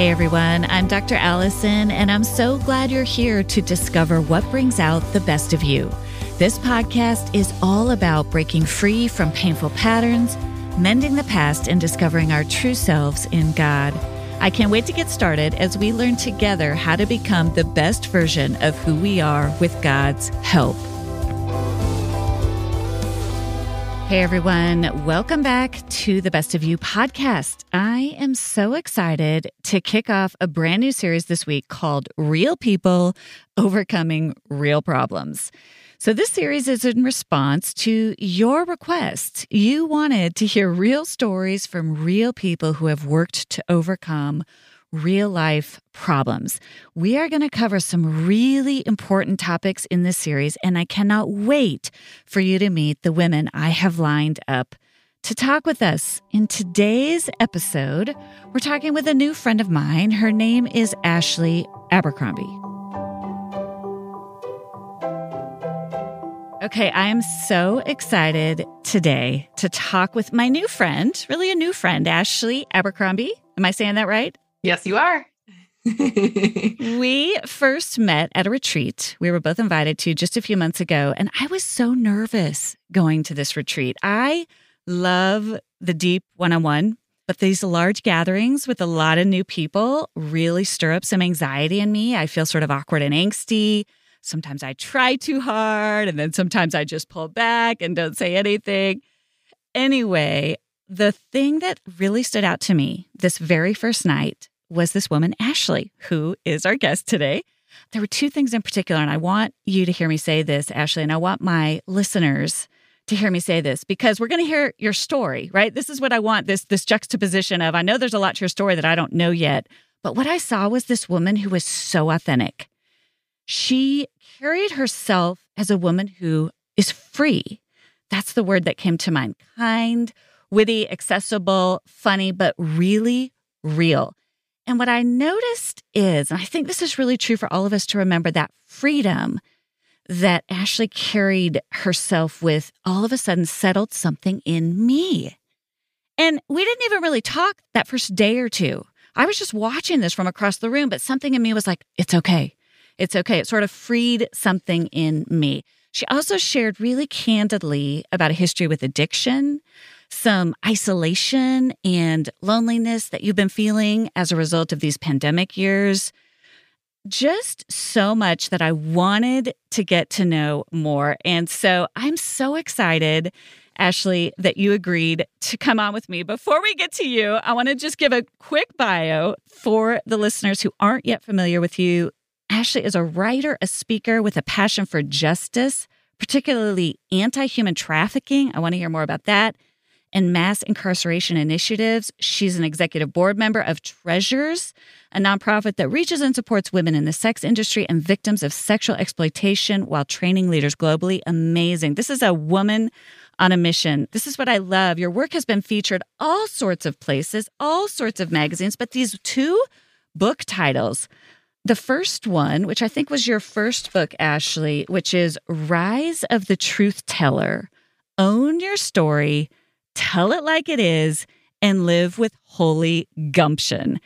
Hey everyone, I'm Dr. Alison, and I'm so glad you're here to discover what brings out the best of you. This podcast is all about breaking free from painful patterns, mending the past, and discovering our true selves in God. I can't wait to get started as we learn together how to become the best version of who we are with God's help. Hey everyone, welcome back to the Best of You podcast. I am so excited to kick off a brand new series this week called Real People Overcoming Real Problems. So, this series is in response to your request. You wanted to hear real stories from real people who have worked to overcome real life problems. We are going to cover some really important topics in this series, and I cannot wait for you to meet the women I have lined up to talk with us. In today's episode, we're talking with a new friend of mine. Her name is Ashley Abercrombie. Okay, I am so excited today to talk with my new friend, really a new friend, Ashley Abercrombie. Am I saying that right? Yes, you are. we first met at a retreat we were both invited to just a few months ago, and I was so nervous going to this retreat. I love the deep one on one, but these large gatherings with a lot of new people really stir up some anxiety in me. I feel sort of awkward and angsty. Sometimes I try too hard, and then sometimes I just pull back and don't say anything. Anyway, the thing that really stood out to me this very first night was this woman, Ashley, who is our guest today. There were two things in particular, and I want you to hear me say this, Ashley, and I want my listeners to hear me say this because we're going to hear your story, right? This is what I want this this juxtaposition of I know there's a lot to your story that I don't know yet, but what I saw was this woman who was so authentic. She carried herself as a woman who is free. That's the word that came to mind. Kind, witty, accessible, funny, but really real. And what I noticed is, and I think this is really true for all of us to remember that freedom that Ashley carried herself with all of a sudden settled something in me. And we didn't even really talk that first day or two. I was just watching this from across the room, but something in me was like, it's okay. It's okay. It sort of freed something in me. She also shared really candidly about a history with addiction, some isolation and loneliness that you've been feeling as a result of these pandemic years. Just so much that I wanted to get to know more. And so I'm so excited, Ashley, that you agreed to come on with me. Before we get to you, I want to just give a quick bio for the listeners who aren't yet familiar with you. Ashley is a writer, a speaker with a passion for justice, particularly anti human trafficking. I want to hear more about that and mass incarceration initiatives. She's an executive board member of Treasures, a nonprofit that reaches and supports women in the sex industry and victims of sexual exploitation while training leaders globally. Amazing. This is a woman on a mission. This is what I love. Your work has been featured all sorts of places, all sorts of magazines, but these two book titles. The first one, which I think was your first book, Ashley, which is Rise of the Truth Teller Own Your Story tell it like it is, and live with holy gumption.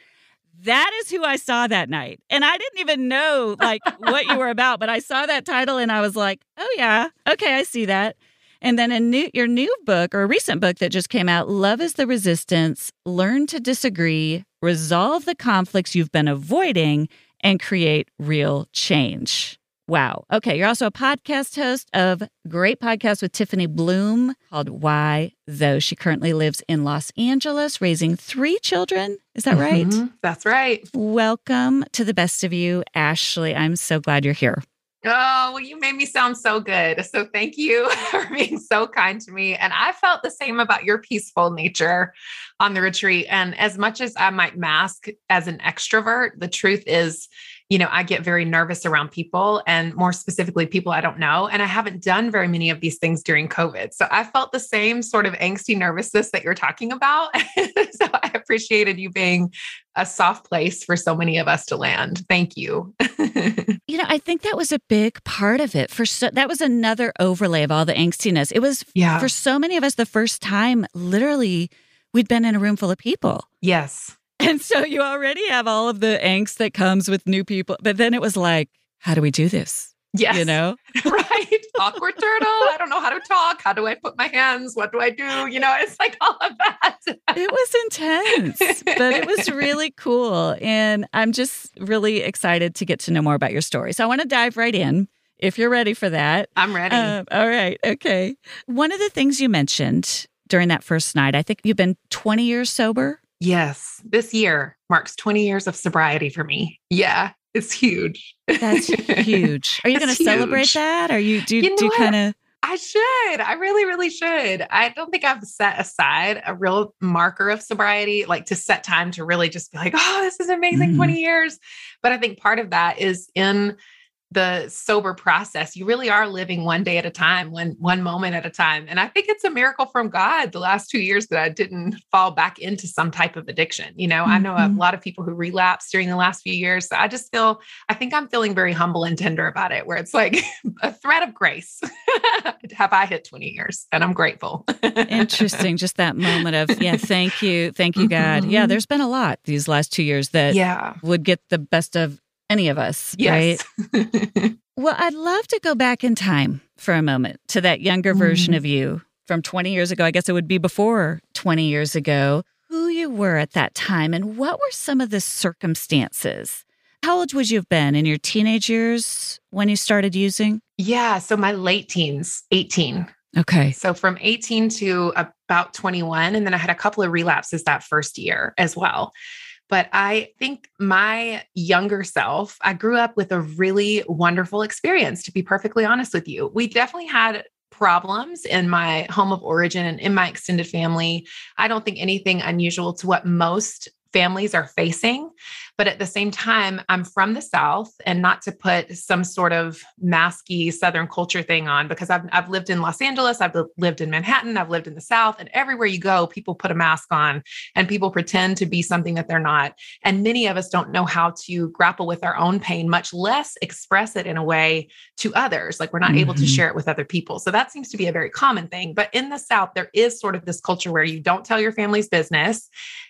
That is who I saw that night. And I didn't even know like what you were about, but I saw that title and I was like, "Oh yeah. Okay, I see that." And then a new your new book or a recent book that just came out, Love is the Resistance, Learn to Disagree, Resolve the Conflicts You've Been Avoiding and Create Real Change. Wow. Okay. You're also a podcast host of great podcast with Tiffany Bluhm called Why Though. She currently lives in Los Angeles raising three children. Is that right? Mm-hmm. That's right. Welcome to the best of you, Ashley. I'm so glad you're here. Oh, well, you made me sound so good. So thank you for being so kind to me. And I felt the same about your peaceful nature on the retreat. And as much as I might mask as an extrovert, the truth is, you know, I get very nervous around people and more specifically people I don't know. And I haven't done very many of these things during COVID. So I felt the same sort of angsty nervousness that you're talking about. so I appreciated you being a soft place for so many of us to land. Thank you. you know, I think that was a big part of it. For so that was another overlay of all the angstiness. It was yeah. for so many of us the first time literally we'd been in a room full of people. Yes. And so you already have all of the angst that comes with new people. But then it was like, how do we do this? Yes. You know? right. Awkward turtle. I don't know how to talk. How do I put my hands? What do I do? You know, it's like all of that. it was intense, but it was really cool. And I'm just really excited to get to know more about your story. So I want to dive right in if you're ready for that. I'm ready. Uh, all right. Okay. One of the things you mentioned during that first night, I think you've been 20 years sober. Yes. This year marks 20 years of sobriety for me. Yeah. It's huge. That's huge. Are you going to celebrate that? Are you do you, do kind of I should. I really, really should. I don't think I've set aside a real marker of sobriety, like to set time to really just be like, oh, this is amazing mm-hmm. 20 years. But I think part of that is in the sober process. You really are living one day at a time one one moment at a time. And i think it's a miracle from god the last two years that i didn't fall back into some type of addiction you know? Mm-hmm. i know a mm-hmm. lot of people who relapsed during the last few years. So i just feel i think i'm feeling very humble and tender about it where it's like a thread of grace. Have i hit 20 years? And i'm grateful. Interesting just that moment of yeah thank you thank you god. Mm-hmm. yeah there's been a lot these last two years that yeah. would get the best of any of us, yes. right? well, I'd love to go back in time for a moment to that younger version mm. of you from 20 years ago. I guess it would be before 20 years ago. Who you were at that time and what were some of the circumstances? How old would you have been in your teenage years when you started using? Yeah, so my late teens, 18. Okay. So from 18 to about 21. And then I had a couple of relapses that first year as well. But I think my younger self, I grew up with a really wonderful experience, to be perfectly honest with you. We definitely had problems in my home of origin and in my extended family. I don't think anything unusual to what most families are facing. But at the same time, I'm from the South and not to put some sort of masky Southern culture thing on because I've, I've lived in Los Angeles, I've lived in Manhattan, I've lived in the South, and everywhere you go, people put a mask on and people pretend to be something that they're not. And many of us don't know how to grapple with our own pain, much less express it in a way to others. Like we're not mm-hmm. able to mm-hmm. share it with other people. So that seems to be a very common thing. But in the South, there is sort of this culture where you don't tell your family's business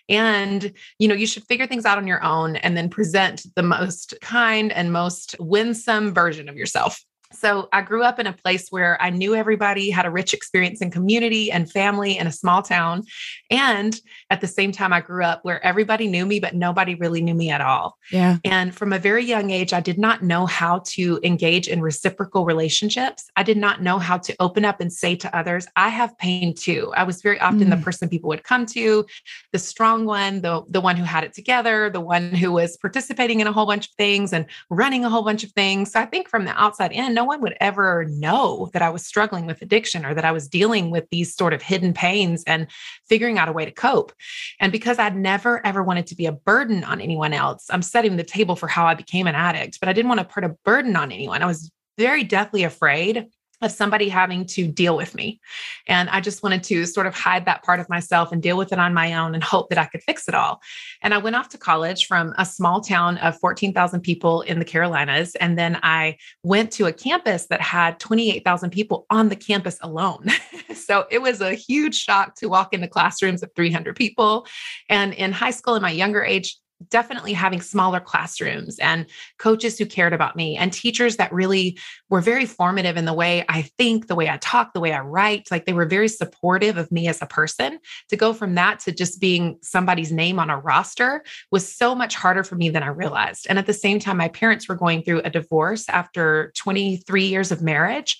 and you know you should figure things out on your own and then present the most kind and most winsome version of yourself. So I grew up in a place where I knew everybody, had a rich experience in community and family in a small town. And at the same time, I grew up where everybody knew me, but nobody really knew me at all. Yeah. And from a very young age, I did not know how to engage in reciprocal relationships. I did not know how to open up and say to others, I have pain too. I was very often mm. the person people would come to, the strong one, the, the one who had it together, the one who was participating in a whole bunch of things and running a whole bunch of things. So I think from the outside in, no one would ever know that I was struggling with addiction or that I was dealing with these sort of hidden pains and figuring out a way to cope. And because I'd never ever wanted to be a burden on anyone else, I'm setting the table for how I became an addict, but I didn't want to put a burden on anyone. I was very deathly afraid of somebody having to deal with me. And I just wanted to sort of hide that part of myself and deal with it on my own and hope that I could fix it all. And I went off to college from a small town of 14,000 people in the Carolinas. And then I went to a campus that had 28,000 people on the campus alone. so it was a huge shock to walk into classrooms of 300 people. And in high school, in my younger age, definitely having smaller classrooms and coaches who cared about me and teachers that really were very formative in the way I think, the way I talk, the way I write. Like they were very supportive of me as a person. To go from that to just being somebody's name on a roster was so much harder for me than I realized. And at the same time, my parents were going through a divorce after 23 years of marriage.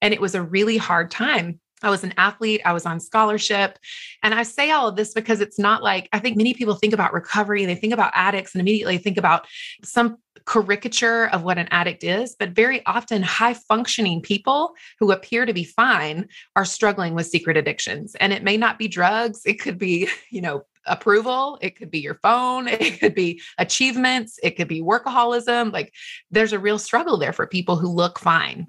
And it was a really hard time I was an athlete, I was on scholarship. And I say all of this because it's not like I think many people think about recovery, they think about addicts and immediately think about some caricature of what an addict is. But very often, high functioning people who appear to be fine are struggling with secret addictions. And it may not be drugs, it could be, you know, approval it could be your phone it could be achievements it could be workaholism like there's a real struggle there for people who look fine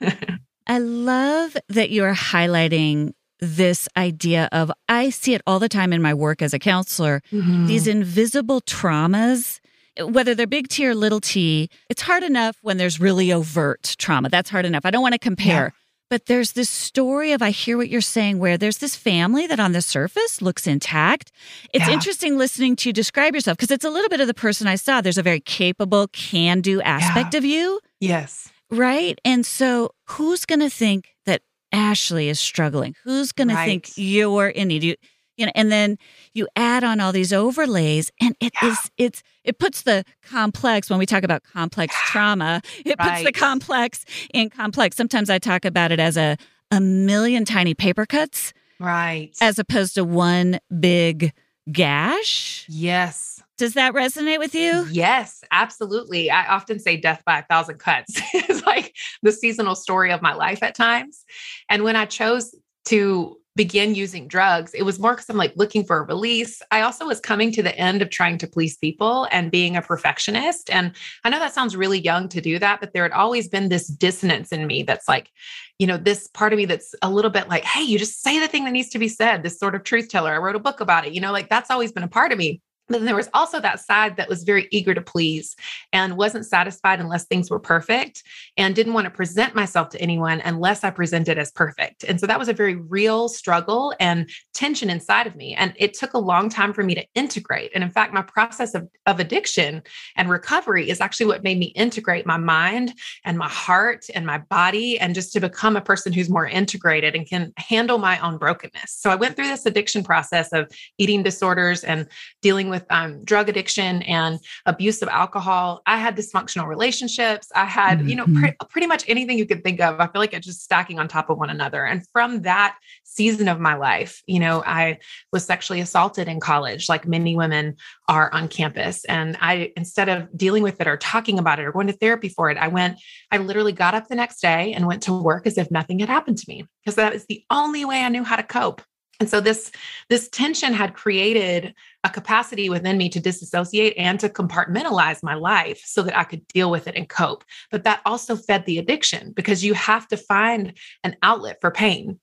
I love that you're highlighting this idea of I see it all the time in my work as a counselor, mm-hmm. these invisible traumas whether they're big T or little t, it's hard enough when there's really overt trauma. That's hard enough. I don't want to compare. Yeah. But there's this story of, I hear what you're saying, where there's this family that on the surface looks intact. It's Yeah. interesting listening to you describe yourself because it's a little bit of the person I saw. There's a very capable, can do aspect of you, Yes. Right? And so who's going to think that Ashley is struggling? Who's going to think you're in need? You, you know, and then you add on all these overlays and it is Yeah. it's it puts the complex when we talk about complex trauma it puts the complex in complex sometimes i talk about it as a a million tiny paper cuts Right. as opposed to one big gash yes. Does that resonate with you Yes, absolutely. I often say death by a thousand cuts is like the seasonal story of my life at times. And when I chose to begin using drugs, it was more because I'm like looking for a release. I also was coming to the end of trying to please people and being a perfectionist. And I know that sounds really young to do that, but there had always been this dissonance in me that's like, you know, this part of me that's a little bit like, hey, you just say the thing that needs to be said, this sort of truth teller. I wrote a book about it, you know, like that's always been a part of me. But then there was also that side that was very eager to please and wasn't satisfied unless things were perfect and didn't want to present myself to anyone unless I presented as perfect. And so that was a very real struggle and tension inside of me. And it took a long time for me to integrate. And in fact, my process of, of addiction and recovery is actually what made me integrate my mind and my heart and my body and just to become a person who's more integrated and can handle my own brokenness. So I went through this addiction process of eating disorders and dealing with um, drug addiction and abuse of alcohol. I had dysfunctional relationships. I had, you know, Mhm. pre- pretty much anything you could think of. I feel like it's just stacking on top of one another. And from that season of my life, you know, I was sexually assaulted in college, like many women are on campus. And I, instead of dealing with it or talking about it or going to therapy for it, I went, I literally got up the next day and went to work as if nothing had happened to me because that is the only way I knew how to cope. And so this this tension had created a capacity within me to disassociate and to compartmentalize my life so that I could deal with it and cope. But that also fed the addiction because you have to find an outlet for pain.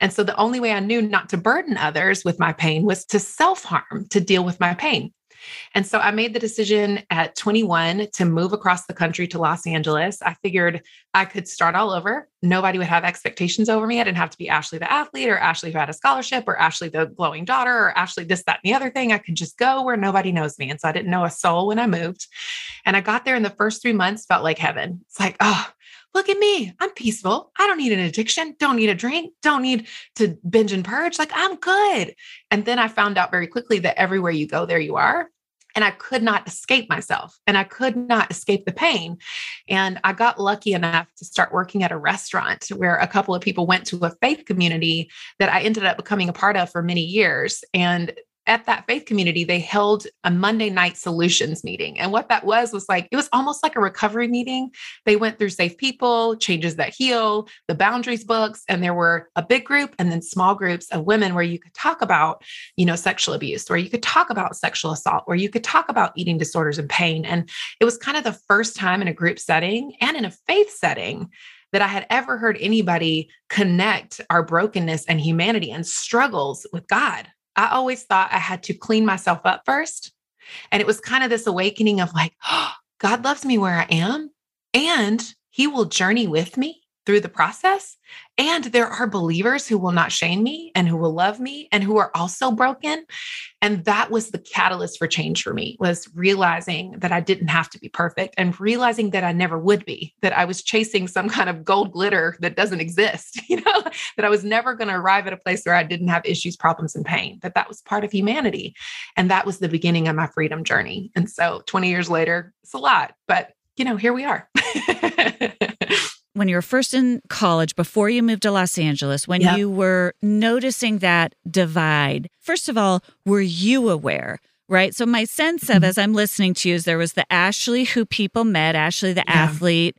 And so the only way I knew not to burden others with my pain was to self harm, to deal with my pain. And so I made the decision at 21 to move across the country to Los Angeles. I figured I could start all over. Nobody would have expectations over me. I didn't have to be Ashley the athlete or Ashley who had a scholarship or Ashley the glowing daughter or Ashley this, that, and the other thing. I could just go where nobody knows me. And so I didn't know a soul when I moved. And I got there in the first three months, felt like heaven. It's like, oh, look at me. I'm peaceful. I don't need an addiction. Don't need a drink. Don't need to binge and purge. Like I'm good. And then I found out very quickly that everywhere you go, there you are. And I could not escape myself and I could not escape the pain. And I got lucky enough to start working at a restaurant where a couple of people went to a faith community that I ended up becoming a part of for many years. And at that faith community, they held a Monday night solutions meeting. And what that was was like, it was almost like a recovery meeting. They went through Safe People, Changes That Heal, the Boundaries books, and there were a big group and then small groups of women where you could talk about, you know, sexual abuse, where you could talk about sexual assault, where you could talk about eating disorders and pain. And it was kind of the first time in a group setting and in a faith setting that I had ever heard anybody connect our brokenness and humanity and struggles with God. I always thought I had to clean myself up first. And it was kind of this awakening of like, oh, God loves me where I am, and He will journey with me through the process. And there are believers who will not shame me and who will love me and who are also broken. And that was the catalyst for change for me was realizing that I didn't have to be perfect and realizing that I never would be, that I was chasing some kind of gold glitter that doesn't exist, you know, that I was never going to arrive at a place where I didn't have issues, problems, and pain, that that was part of humanity. And that was the beginning of my freedom journey. And so 20 years later, it's a lot, but you know, here we are. when you were first in college, before you moved to Los Angeles, when Yep. you were noticing that divide, first of all, were you aware? Right. So, my sense of Mhm. as I'm listening to you is there was the Ashley who people met, Ashley the Yeah. athlete.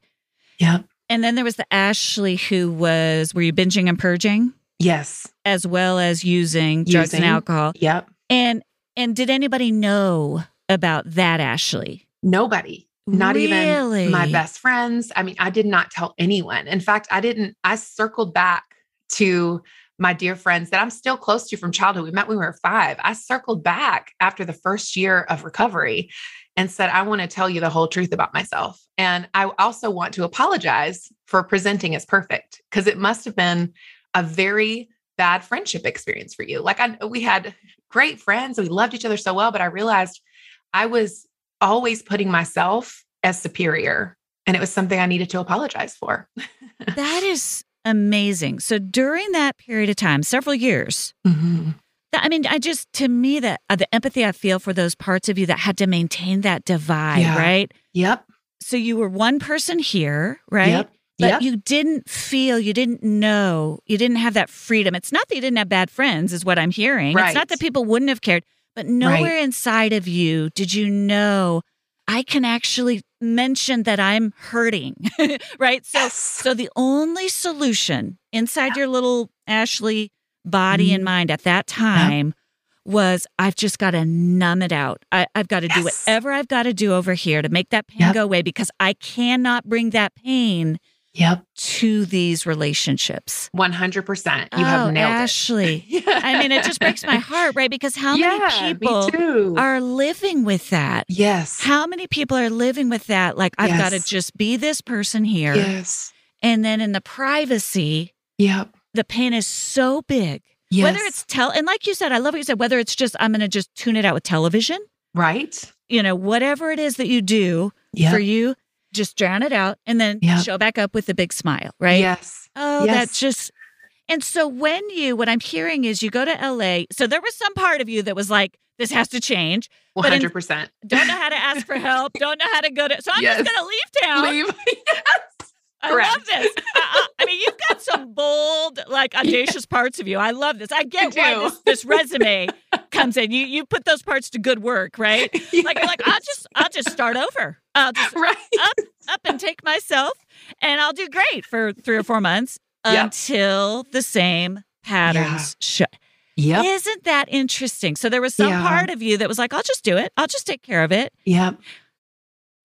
Yep. And then there was the Ashley who was, were you binging and purging Yes. as well as using drugs and alcohol? Yep. And, and did anybody know about that Ashley? Nobody. Not Really? even my best friends. I mean, I did not tell anyone. In fact, I didn't, I circled back to my dear friends that I'm still close to from childhood. We met when we were five. I circled back after the first year of recovery and said, I want to tell you the whole truth about myself. And I also want to apologize for presenting as perfect because it must have been a very bad friendship experience for you. Like I we had great friends, we loved each other so well, but I realized I was always putting myself as superior and it was something I needed to apologize for. that is amazing. So during that period of time, several years, mm-hmm. I mean, I just, to me, that uh, the empathy I feel for those parts of you that had to maintain that divide, yeah. right? Yep. So you were one person here, right? Yep. But yep. you didn't feel, you didn't know, you didn't have that freedom. It's not that you didn't have bad friends, is what I'm hearing. Right. It's not that people wouldn't have cared, but nowhere right. inside of you did you know I can actually mention that I'm hurting, right? So, yes. so the only solution inside your little Ashley body mm. and mind at that time was I've just got to numb it out. I, have got to yes. do whatever I've got to do over here to make that pain go away because I cannot bring that pain yep. to these relationships. 100%. You oh, have nailed Ashley. it. Ashley. I mean, it just breaks my heart, right? Because how yeah, many people are living with that? Yes. How many people are living with that? Like, I've yes. got to just be this person here. Yes. And then in the privacy, yep. the pain is so big. Yes. Whether it's tell and like you said, I love what you said, whether it's just I'm gonna just tune it out with television. Right. You know, whatever it is that you do yep. for you, just drown it out and then yep. show back up with a big smile, right? Yes. Oh, yes. that's just. And so when you, what I'm hearing is you go to LA. So there was some part of you that was like, this has to change. 100%. In, don't know how to ask for help. Don't know how to go to. So I'm yes. just going to leave town. Leave. yes. I Correct. love this. I, I, mean, you've got some bold, like audacious parts of you. I love this. I get I why this, this, resume comes in. You you put those parts to good work, right? Yes. Like you're like, I'll just I'll just start over. I'll just right. up up and take myself, and I'll do great for three or four months yep. until the same patterns yeah. show. Yep. Isn't that interesting? So there was some yeah. part of you that was like, I'll just do it. I'll just take care of it. Yep.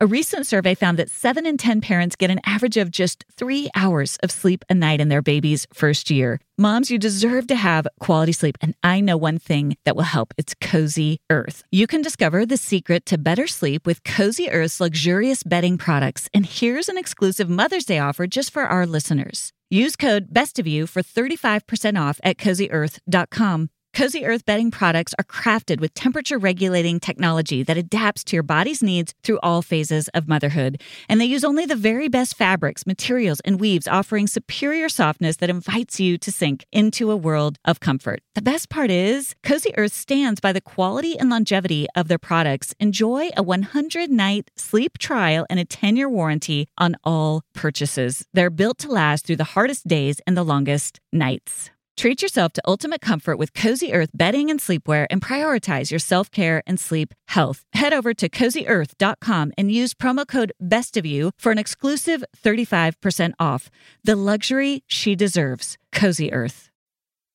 A recent survey found that 7 in 10 parents get an average of just three hours of sleep a night in their baby's first year. Moms, you deserve to have quality sleep, and I know one thing that will help. It's Cozy Earth. You can discover the secret to better sleep with Cozy Earth's luxurious bedding products. And here's an exclusive Mother's Day offer just for our listeners. Use code BEST of you for 35% off at cozyearth.com. Cozy Earth bedding products are crafted with temperature regulating technology that adapts to your body's needs through all phases of motherhood. And they use only the very best fabrics, materials, and weaves, offering superior softness that invites you to sink into a world of comfort. The best part is, Cozy Earth stands by the quality and longevity of their products. Enjoy a 100 night sleep trial and a 10 year warranty on all purchases. They're built to last through the hardest days and the longest nights. Treat yourself to ultimate comfort with Cozy Earth bedding and sleepwear and prioritize your self care and sleep health. Head over to cozyearth.com and use promo code BEST of you for an exclusive 35% off. The luxury she deserves. Cozy Earth.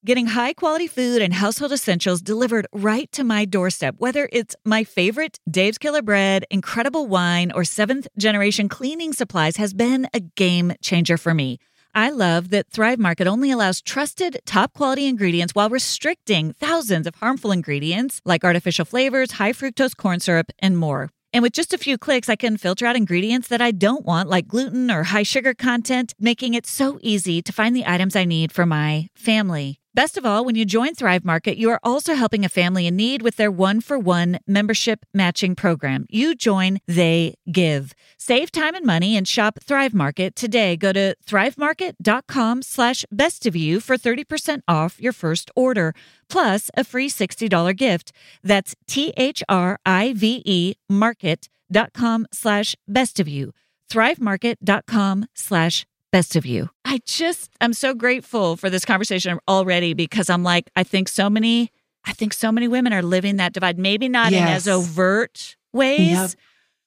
Getting high quality food and household essentials delivered right to my doorstep, whether it's my favorite Dave's Killer Bread, incredible wine, or seventh generation cleaning supplies, has been a game changer for me. I love that Thrive Market only allows trusted, top quality ingredients while restricting thousands of harmful ingredients like artificial flavors, high fructose corn syrup, and more. And with just a few clicks, I can filter out ingredients that I don't want, like gluten or high sugar content, making it so easy to find the items I need for my family. Best of all, when you join Thrive Market, you are also helping a family in need with their one for one membership matching program. You join, they give. Save time and money and shop Thrive Market today. Go to thrivemarket.com slash best of you for 30% off your first order, plus a free $60 gift. That's T H R I V E market.com slash best of you. Thrivemarket.com slash best of you. I just, I'm so grateful for this conversation already because I'm like, I think so many, I think so many women are living that divide, maybe not yes. in as overt ways. Yep.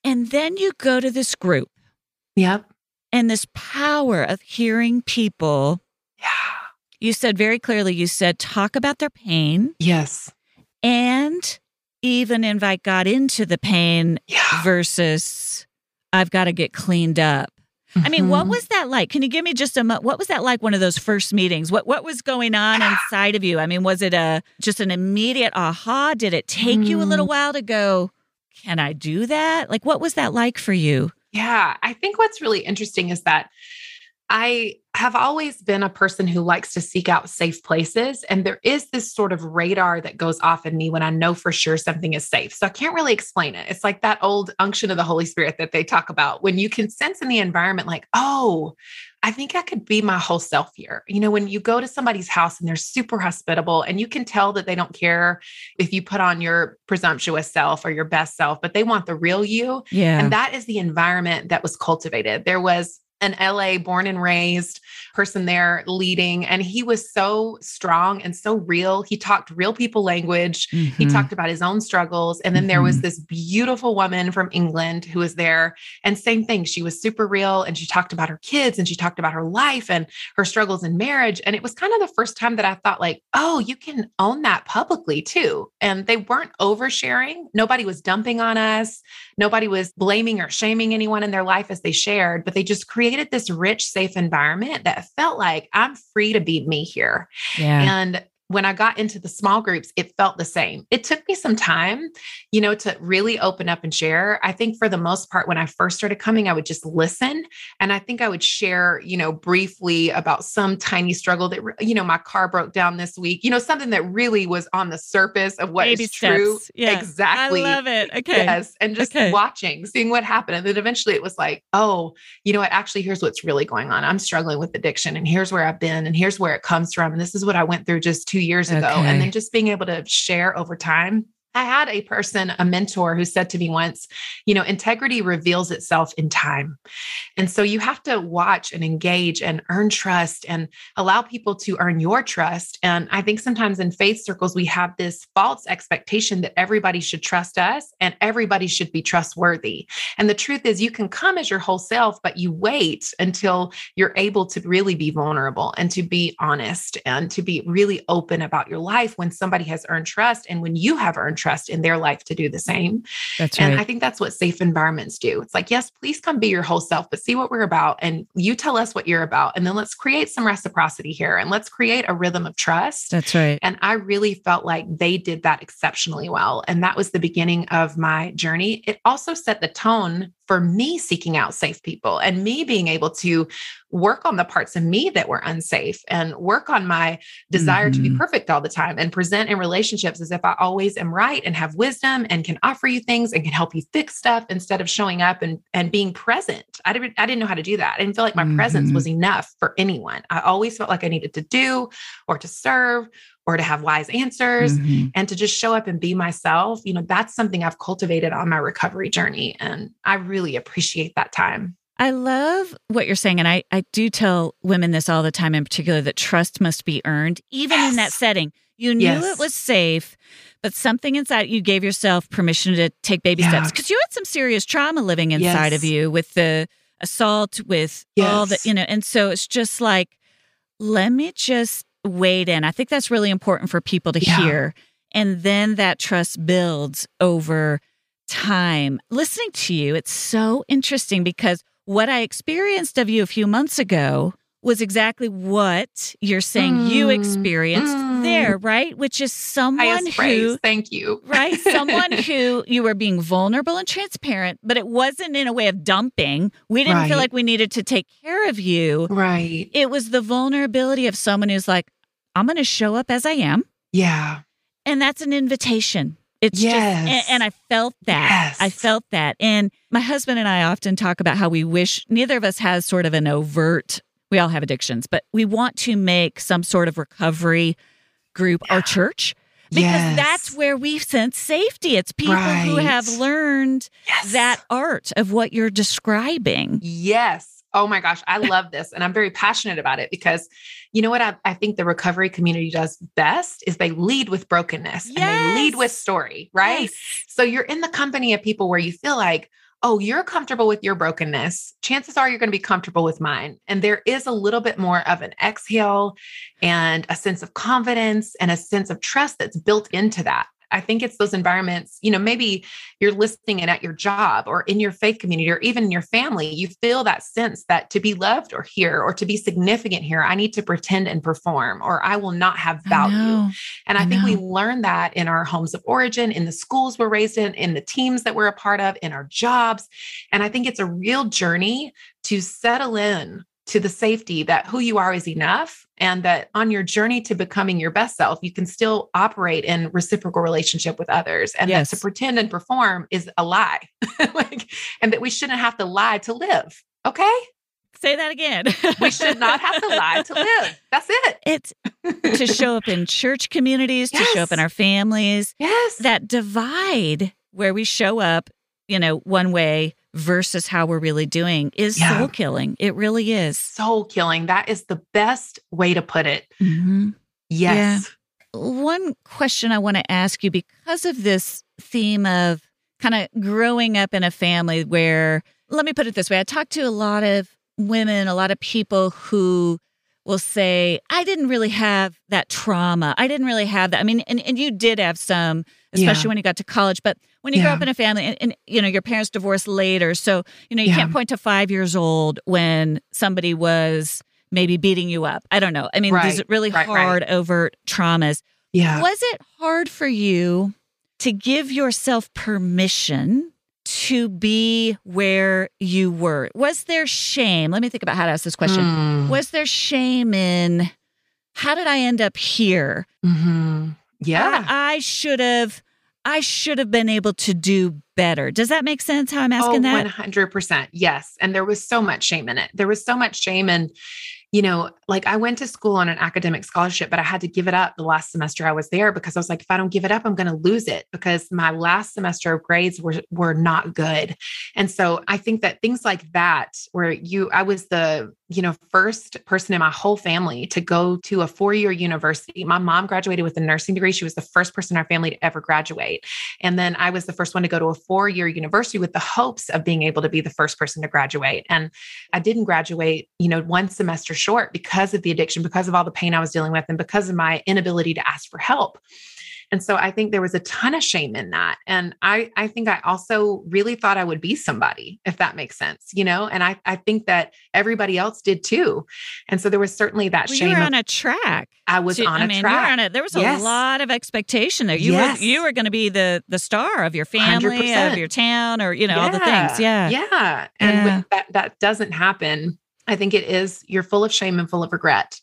And then you go to this group. Yep. And this power of hearing people. Yeah. You said very clearly, you said, talk about their pain. Yes. And even invite God into the pain yeah. versus I've got to get cleaned up. I mean, what mm-hmm. was that like? Can you give me just a what was that like one of those first meetings? What what was going on inside of you? I mean, was it a just an immediate aha? Did it take mm. you a little mm. while to go, Can I do that? Like, what was that like for you? Yeah, I think what's really interesting is that I have always been a person who likes to seek out safe places. And there is this sort of radar that goes off in me when I know for sure something is safe. So I can't really explain it. It's like that old unction of the Holy Spirit that they talk about when you can sense in the environment, like, oh, I think I could be my whole self here. You know, when you go to somebody's house and they're super hospitable and you can tell that they don't care if you put on your presumptuous self or your best self, but they want the real you. Yeah. And that is the environment that was cultivated. There was an LA born and raised person there leading. And he was so strong and so real. He talked real people language. Mm-hmm. He talked about his own struggles. And then mm-hmm. there was mm-hmm. this beautiful woman from England who was there. And same thing, she was super real. And she talked about her kids and she talked about her life and her struggles in marriage. And it was kind of the first time that I thought, like, oh, you can own that publicly too. And they weren't oversharing. Nobody was dumping on us. Nobody was blaming or shaming anyone in their life as they shared, but they just created this rich, safe environment that felt like I'm free to be me here. Yeah. And when I got into the small groups, it felt the same. It took me some time, you know, to really open up and share. I think for the most part, when I first started coming, I would just listen. And I think I would share, you know, briefly about some tiny struggle that, you know, my car broke down this week, you know, something that really was on the surface of what Baby is steps. true. Yeah. Exactly. I love it. Okay. Yes. And just okay. watching, seeing what happened. And then eventually it was like, oh, you know what? Actually, here's what's really going on. I'm struggling with addiction and here's where I've been and here's where it comes from. And this is what I went through just two years ago. Okay. And then just being able to share over time I had a person, a mentor, who said to me once, you know, integrity reveals itself in time. And so you have to watch and engage and earn trust and allow people to earn your trust. And I think sometimes in faith circles, we have this false expectation that everybody should trust us and everybody should be trustworthy. And the truth is, you can come as your whole self, but you wait until you're able to really be vulnerable and to be honest and to be really open about your life when somebody has earned trust and when you have earned trust in their life to do the same. That's and right. I think that's what safe environments do. It's like, yes, please come be your whole self, but see what we're about. And you tell us what you're about. And then let's create some reciprocity here and let's create a rhythm of trust. That's right. And I really felt like they did that exceptionally well. And that was the beginning of my journey. It also set the tone for me seeking out safe people and me being able to work on the parts of me that were unsafe and work on my desire mm-hmm. to be mm-hmm. perfect all the time and present in relationships as if I always am right and have wisdom and can offer you things and can help you fix stuff instead of showing up and, and being present. I didn't, I didn't know how to do that. I didn't feel like my mm-hmm. presence was enough for anyone. I always felt like I needed to do or to serve or to have wise answers mm-hmm. and to just show up and be myself. You know, that's something I've cultivated on my recovery journey. And I really appreciate that time. I love what you're saying. And I, I do tell women this all the time, in particular, that trust must be earned, even yes. in that setting. You knew yes. it was safe, but something inside you gave yourself permission to take baby yeah. steps because you had some serious trauma living inside yes. of you with the assault, with all the, you know, and so it's just like, let me just wade in. I think that's really important for people to yeah. hear. And then that trust builds over time. Listening to you, it's so interesting because what I experienced of you a few months ago was exactly what you're saying mm, you experienced mm. there, right? Which is someone who, praise. thank you, right? Someone who you were being vulnerable and transparent, but it wasn't in a way of dumping. We didn't right. feel like we needed to take care of you. Right. It was the vulnerability of someone who's like, I'm going to show up as I am. Yeah. And that's an invitation. It's yes. just, and, and I felt that. Yes. I felt that. And my husband and I often talk about how we wish neither of us has sort of an overt, we all have addictions, but we want to make some sort of recovery group yeah. our church because yes. that's where we sense safety. It's people right. who have learned yes. that art of what you're describing. Yes. Oh my gosh, I love this. And I'm very passionate about it because you know what I, I, think the recovery community does best is they lead with brokenness yes. and they lead with story, right? Yes. So you're in the company of people where you feel like, oh, you're comfortable with your brokenness. Chances are you're going to be comfortable with mine. And there is a little bit more of an exhale and a sense of confidence and a sense of trust that's built into that. I think it's those environments, you know, maybe you're listening and at your job or in your faith community or even in your family, you feel that sense that to be loved or here or to be significant here, I need to pretend and perform or I will not have value. I and I, I think we learn that in our homes of origin, in the schools we're raised in, in the teams that we're a part of, in our jobs. And I think it's a real journey to settle in to the safety that who you are is enough and that on your journey to becoming your best self you can still operate in reciprocal relationship with others and yes. that to pretend and perform is a lie. Like and that we shouldn't have to lie to live okay? Say that again. We should not have to lie to live. That's it. It's to show up in church communities yes. to show up in our families. Yes. That divide where we show up you know one way versus how we're really doing is yeah. soul killing. It really is. Soul killing. That is the best way to put it. Mm-hmm. Yes. Yeah. One question I want to ask you because of this theme of kind of growing up in a family where, let me put it this way I talk to a lot of women, a lot of people who will say, I didn't really have that trauma. I didn't really have that. I mean, and, and you did have some, especially yeah. when you got to college, but when you yeah. grow up in a family and, and, you know your parents divorced later so you know you yeah. can't point to five years old when somebody was maybe beating you up i don't know i mean right. these really right, hard right. overt traumas yeah was it hard for you to give yourself permission to be where you were was there shame let me think about how to ask this question mm. was there shame in how did i end up here mm-hmm. yeah i should have I should have been able to do better. Does that make sense how I'm asking oh, that? 100%. Yes. And there was so much shame in it. There was so much shame and you know, like I went to school on an academic scholarship, but I had to give it up the last semester I was there because I was like, if I don't give it up, I'm going to lose it because my last semester of grades were were not good. And so I think that things like that, where you, I was the you know first person in my whole family to go to a four year university. My mom graduated with a nursing degree. She was the first person in our family to ever graduate, and then I was the first one to go to a four year university with the hopes of being able to be the first person to graduate. And I didn't graduate, you know, one semester short because of the addiction, because of all the pain I was dealing with, and because of my inability to ask for help. And so I think there was a ton of shame in that. And I, I think I also really thought I would be somebody, if that makes sense, you know? And I, I think that everybody else did too. And so there was certainly that well, shame. You were on a track. I was so, on I a mean, track. On a, there was yes. a lot of expectation there. You yes. were you were going to be the the star of your family, 100%. of your town, or you know, yeah. all the things. Yeah. Yeah. And yeah. that that doesn't happen, I think it is you're full of shame and full of regret.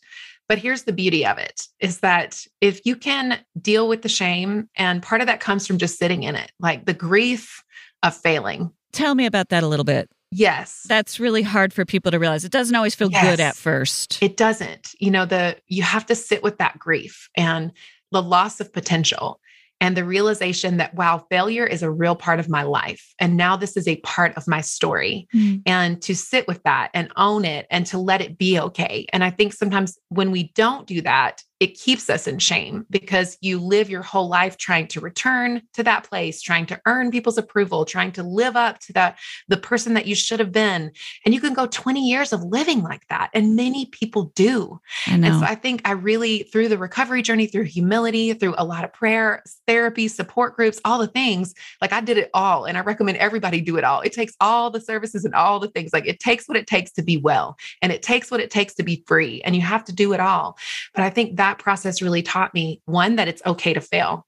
But here's the beauty of it is that if you can deal with the shame, and part of that comes from just sitting in it, like the grief of failing. Tell me about that a little bit. Yes. That's really hard for people to realize. It doesn't always feel yes. good at first. It doesn't. You know, the you have to sit with that grief and the loss of potential and the realization that, wow, failure is a real part of my life. And now this is a part of my story. Mm. And to sit with that and own it and to let it be okay. And I think sometimes when we don't do that, it keeps us in shame because you live your whole life trying to return to that place, trying to earn people's approval, trying to live up to that the person that you should have been. And you can go 20 years of living like that. And many people do. And so I think I really, through the recovery journey, through humility, through a lot of prayer, therapy, support groups, all the things, like I did it all. And I recommend everybody do it all. It takes all the services and all the things. Like it takes what it takes to be well, and it takes what it takes to be free. And you have to do it all. But I think that that process really taught me one, that it's okay to fail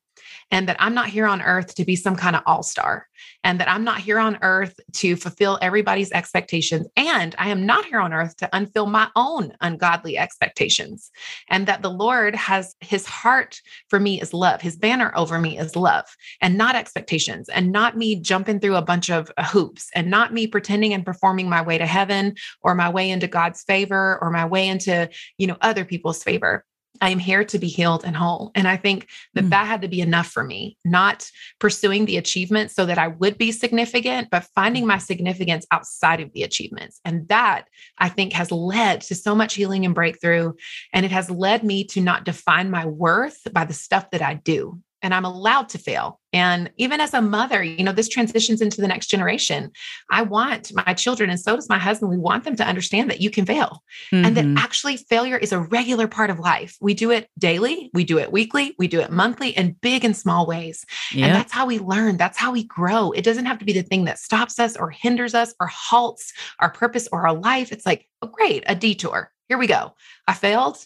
and that I'm not here on earth to be some kind of all star, and that I'm not here on earth to fulfill everybody's expectations. And I am not here on earth to unfill my own ungodly expectations. And that the Lord has his heart for me is love, his banner over me is love and not expectations, and not me jumping through a bunch of uh, hoops, and not me pretending and performing my way to heaven or my way into God's favor or my way into, you know, other people's favor I am here to be healed and whole. And I think that mm. that had to be enough for me, not pursuing the achievements so that I would be significant, but finding my significance outside of the achievements. And that I think has led to so much healing and breakthrough. And it has led me to not define my worth by the stuff that I do. And I'm allowed to fail. And even as a mother, you know, this transitions into the next generation. I want my children, and so does my husband, we want them to understand that you can fail mm-hmm. and that mm-hmm. actually failure is a regular part of life. We do it daily, we do it weekly, we do it monthly in big and small ways. And that's how we learn, that's how we grow. It doesn't have to be the thing that stops us or hinders us or halts our purpose or our life. It's like, oh, great, a detour. Here we go. I failed.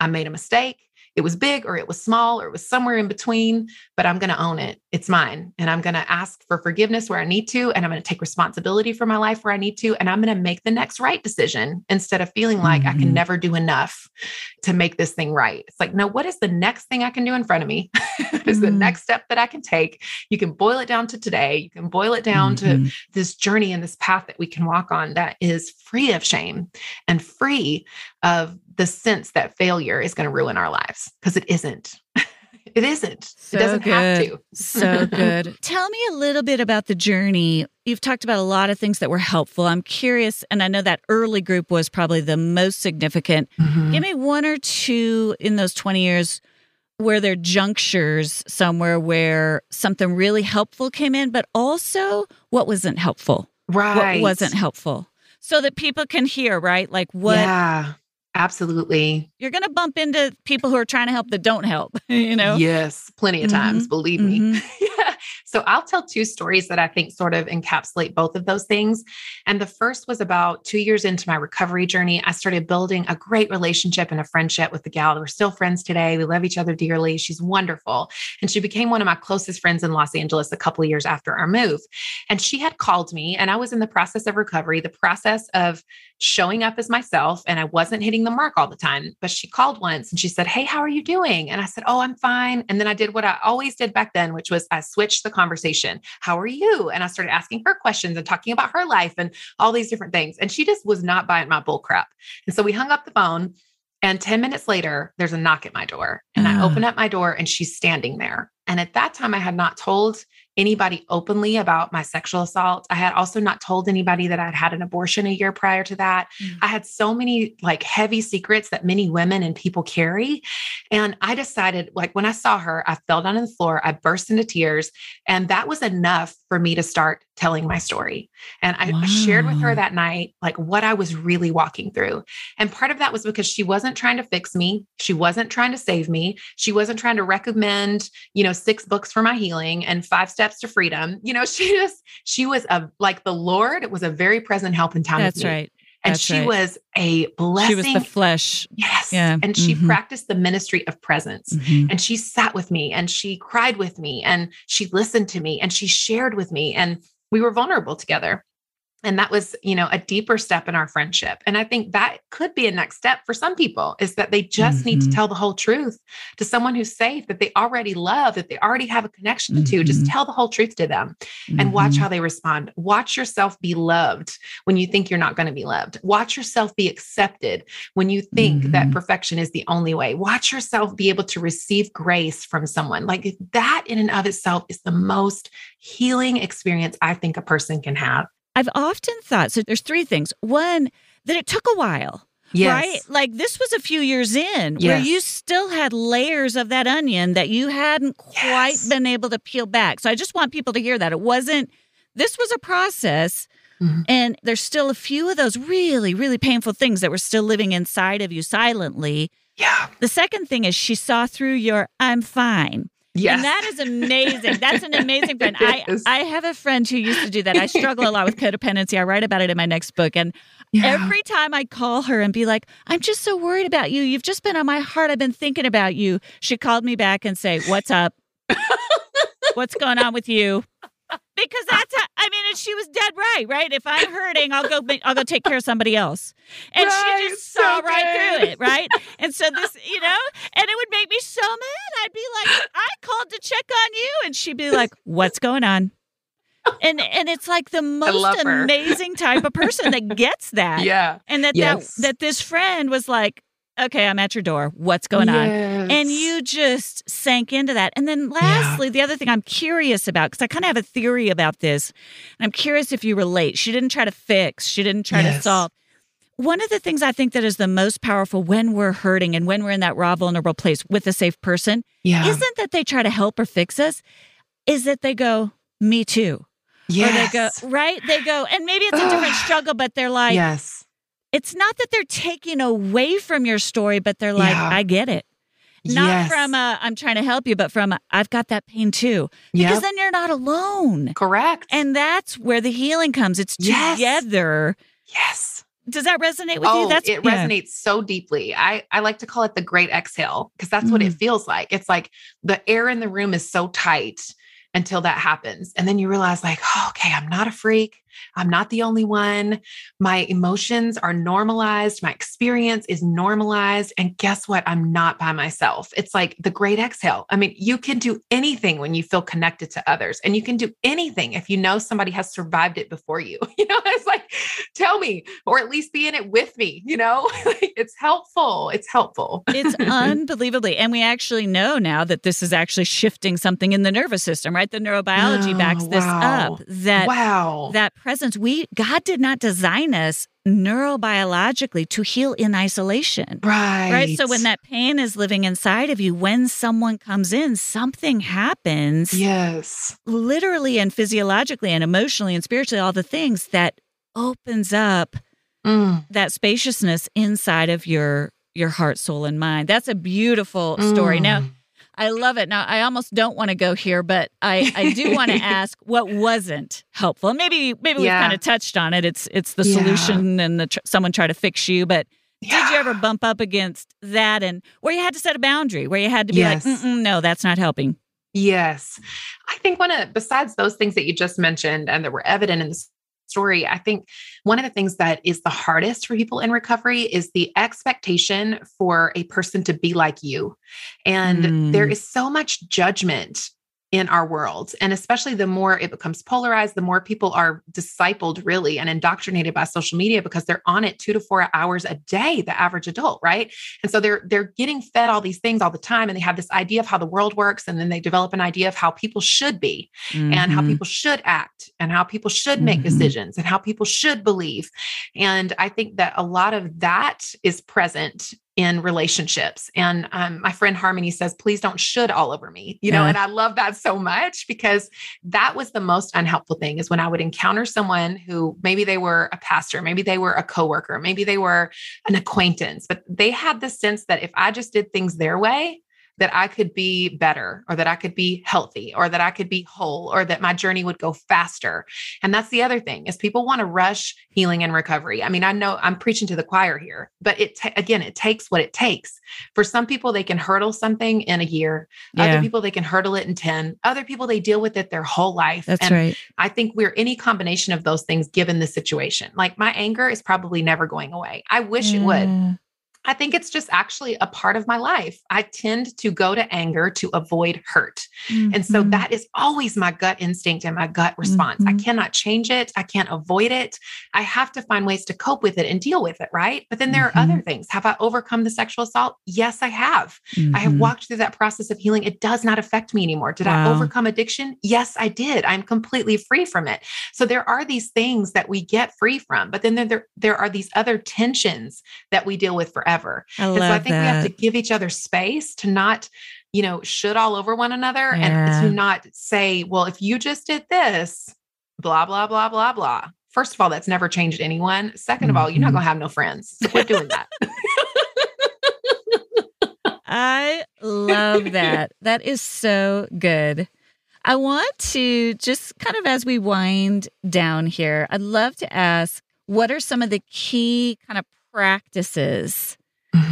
I made a mistake it was big or it was small or it was somewhere in between, but I'm going to own it. It's mine. And I'm going to ask for forgiveness where I need to. And I'm going to take responsibility for my life where I need to. And I'm going to make the next right decision instead of feeling like mm-hmm. I can mm-hmm. never do enough to make this thing right. It's like, no, what is the next thing I can do in front of me? what is mm-hmm. the next step that I can take? You can boil it down to today. You can boil it down mm-hmm. to this journey and this path that we can walk on that is free of shame and free of the sense that failure is going to ruin our lives because it isn't. it isn't. So it doesn't good. have to. so good. Tell me a little bit about the journey. You've talked about a lot of things that were helpful. I'm curious, and I know that early group was probably the most significant. Mm-hmm. Give me one or two in those 20 years where there are junctures somewhere where something really helpful came in, but also what wasn't helpful. Right. What wasn't helpful. So that people can hear, right? Like what yeah Absolutely. You're going to bump into people who are trying to help that don't help, you know? Yes, plenty of times, mm-hmm. believe mm-hmm. me. yeah. So I'll tell two stories that I think sort of encapsulate both of those things. And the first was about two years into my recovery journey. I started building a great relationship and a friendship with the gal. We're still friends today. We love each other dearly. She's wonderful. And she became one of my closest friends in Los Angeles a couple of years after our move. And she had called me, and I was in the process of recovery, the process of showing up as myself and I wasn't hitting the mark all the time. But she called once and she said, Hey, how are you doing? And I said, Oh, I'm fine. And then I did what I always did back then, which was I switched the conversation. How are you? And I started asking her questions and talking about her life and all these different things. And she just was not buying my bull crap. And so we hung up the phone. And 10 minutes later, there's a knock at my door. And uh. I open up my door and she's standing there. And at that time, I had not told anybody openly about my sexual assault. I had also not told anybody that I'd had an abortion a year prior to that. Mm. I had so many like heavy secrets that many women and people carry. And I decided, like, when I saw her, I fell down on the floor, I burst into tears. And that was enough for me to start telling my story. And I wow. shared with her that night, like, what I was really walking through. And part of that was because she wasn't trying to fix me. She wasn't trying to save me. She wasn't trying to recommend, you know, six books for my healing and five steps to freedom. You know, she just she was a like the Lord was a very present help in time. That's right. And That's she right. was a blessing. She was the flesh. Yes. Yeah. And she mm-hmm. practiced the ministry of presence. Mm-hmm. And she sat with me and she cried with me and she listened to me and she shared with me. And we were vulnerable together and that was you know a deeper step in our friendship and i think that could be a next step for some people is that they just mm-hmm. need to mm-hmm. tell the whole truth to someone who's safe that they already love that they already have a connection mm-hmm. to just mm-hmm. tell the whole truth to them and mm-hmm. watch how they respond watch yourself be loved when you think you're not going to be loved watch yourself be accepted when you think that mm-hmm. perfection is the only way watch yourself be able to receive grace from someone like that in and of itself is the most healing experience i think a person can have I've often thought so there's three things. One, that it took a while. Yes. Right? Like this was a few years in yes. where you still had layers of that onion that you hadn't quite yes. been able to peel back. So I just want people to hear that. It wasn't, this was a process. Mm-hmm. And there's still a few of those really, really painful things that were still living inside of you silently. Yeah. The second thing is she saw through your I'm fine. Yes. And that is amazing. That's an amazing friend. I, I have a friend who used to do that. I struggle a lot with codependency. I write about it in my next book. And yeah. every time I call her and be like, I'm just so worried about you. You've just been on my heart. I've been thinking about you. She called me back and say, What's up? What's going on with you? Because that's how, I mean, and she was dead right, right? If I'm hurting, I'll go I'll go take care of somebody else. And right, she just saw so right through it, right? And so this, you know, and it would make me so mad. I'd be like, I called to check on you, and she'd be like, What's going on? and and it's like the most amazing type of person that gets that. Yeah. And that yes. that that this friend was like, okay, I'm at your door. What's going yes. on? And you just sank into that. And then lastly, yeah. the other thing I'm curious about, because I kind of have a theory about this, and I'm curious if you relate. She didn't try to fix, she didn't try yes. to solve. one of the things I think that is the most powerful when we're hurting and when we're in that raw, vulnerable place with a safe person Yeah. isn't that they try to help or fix us, is that they go, me too. yes. Or they go, right? They go, and maybe it's a different struggle, but they're like, yes. It's not that they're taking away from your story, but they're like, Yeah. I get it. Not yes. from a, I'm trying to help you, but from I've got that pain too. Because Yep. then you're not alone. Correct. And that's where the healing comes. It's together. yes. Does that resonate with oh, you? That's it yeah. resonates so deeply. I, I like to call it the great exhale because that's what it Mm. feels like. It's like the air in the room is so tight until that happens. And then you realize, like, oh, okay, I'm not a freak. I'm not the only one. My emotions are normalized. My experience is normalized. And guess what? I'm not by myself. It's like the great exhale. I mean, you can do anything when you feel connected to others, and you can do anything if you know somebody has survived it before you. You know, it's like, tell me, or at least be in it with me. You know, it's helpful. It's helpful. it's unbelievably. And we actually know now that this is actually shifting something in the nervous system, right? The neurobiology Oh, backs this wow. up. That wow. that we God did not design us neurobiologically to heal in isolation. right. Right. So when that pain is living inside of you, when someone comes in, something happens Yes. literally and physiologically and emotionally and spiritually, all the things that opens up Mm. that spaciousness inside of your your heart, soul, and mind. That's a beautiful story. Now, Mm. I love it. Now, I almost don't want to go here, but I, I do want to ask what wasn't helpful. Maybe maybe we've kind of touched on it. It's it's the Yeah. solution and the tr- someone try to fix you. But did you ever bump up against that and where you had to set a boundary, where you had to be Yes. like, no, that's not helping. Yes. I think one of, besides those things that you just mentioned and that were evident in the story, I think one of the things that is the hardest for people in recovery is the expectation for a person to be like you. And Mm. there is so much judgment in our world. And especially the more it becomes polarized, the more people are discipled really and indoctrinated by social media because they're on it two to four hours a day, the average adult, right? And so they're they're getting fed all these things all the time and they have this idea of how the world works and then they develop an idea of how people should be and how Mhm. people should act and how people should make Mhm. decisions and how people should believe. And I think that a lot of that is present in relationships. And um, my friend Harmony says, please don't should all over me, you know, Yeah. and I love that so much because that was the most unhelpful thing is when I would encounter someone who maybe they were a pastor, maybe they were a coworker, maybe they were an acquaintance, but they had the sense that if I just did things their way, that I could be better or that I could be healthy or that I could be whole or that my journey would go faster. And that's the other thing is people want to rush healing and recovery. I mean, I know I'm preaching to the choir here, but it ta- again, it takes what it takes. For some people they can hurdle something in a year. Yeah. Other people they can hurdle it in 10. Other people they deal with it their whole life. That's and right. I think we're any combination of those things given the situation. Like my anger is probably never going away. I wish it would. Mm. I think it's just actually a part of my life. I tend to go to anger to avoid hurt. And so Mhm. that is always my gut instinct and my gut response. I Mhm. cannot change it. I can't avoid it. I have to find ways to cope with it and deal with it, right? But then there Mhm. are other things. Have I overcome the sexual assault? Yes, I have. I have Mhm. walked through that process of healing. It does not affect me anymore. Did I overcome addiction? Yes, I did. I'm completely free from it. So there are these things that we get free from, but then there, there, there are these other tensions that we deal with forever. I And so I think that. we have to give each other space to not, you know, should all over one another and to not say, well, if you just did this, blah, blah, blah, blah, blah. First of all, that's never changed anyone. 2nd of all, you're not Mhm. going to have no friends. So quit doing that. I love that. that is so good. I want to just kind of as we wind down here, I'd love to ask what are some of the key kind of practices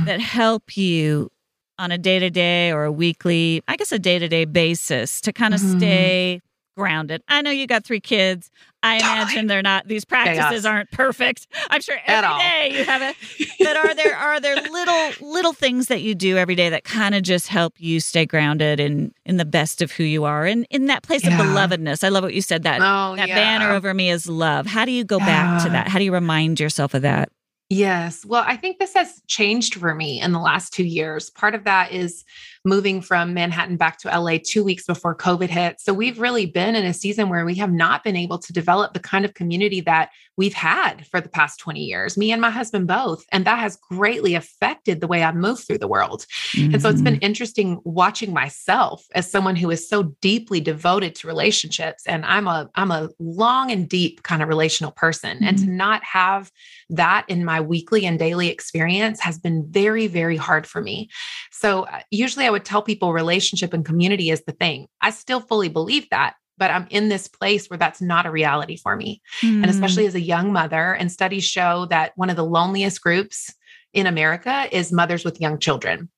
that help you on a day to day or a weekly, I guess a day to day basis to kind of Mhm. stay grounded? I know you got three kids. I imagine they're not, these practices aren't perfect. I'm sure every all. you have a but are there are there little little things that you do every day that kind of just help you stay grounded and in the best of who you are and in that place Yeah. of belovedness? I love what you said that Oh, that yeah. banner over me is love. How do you go back to that? How do you remind yourself of that? Yes. Well, I think this has changed for me in the last two years. Part of that is moving from Manhattan back to LA two weeks before COVID hit. So we've really been in a season where we have not been able to develop the kind of community that we've had for the past 20 years, me and my husband both. And that has greatly affected the way I move through the world. Mm-hmm. And so it's been mm-hmm. interesting watching myself as someone who is so deeply devoted to relationships. And I'm a I'm a long and deep kind of relational person. Mm-hmm. And to mm-hmm. not have that in my weekly and daily experience has been very, very hard for me. So uh, usually I would tell people relationship and community is the thing. I still fully believe that but I'm in this place where that's not a reality for me. Mm. And especially as a young mother, and studies show that one of the loneliest groups in America is mothers with young children.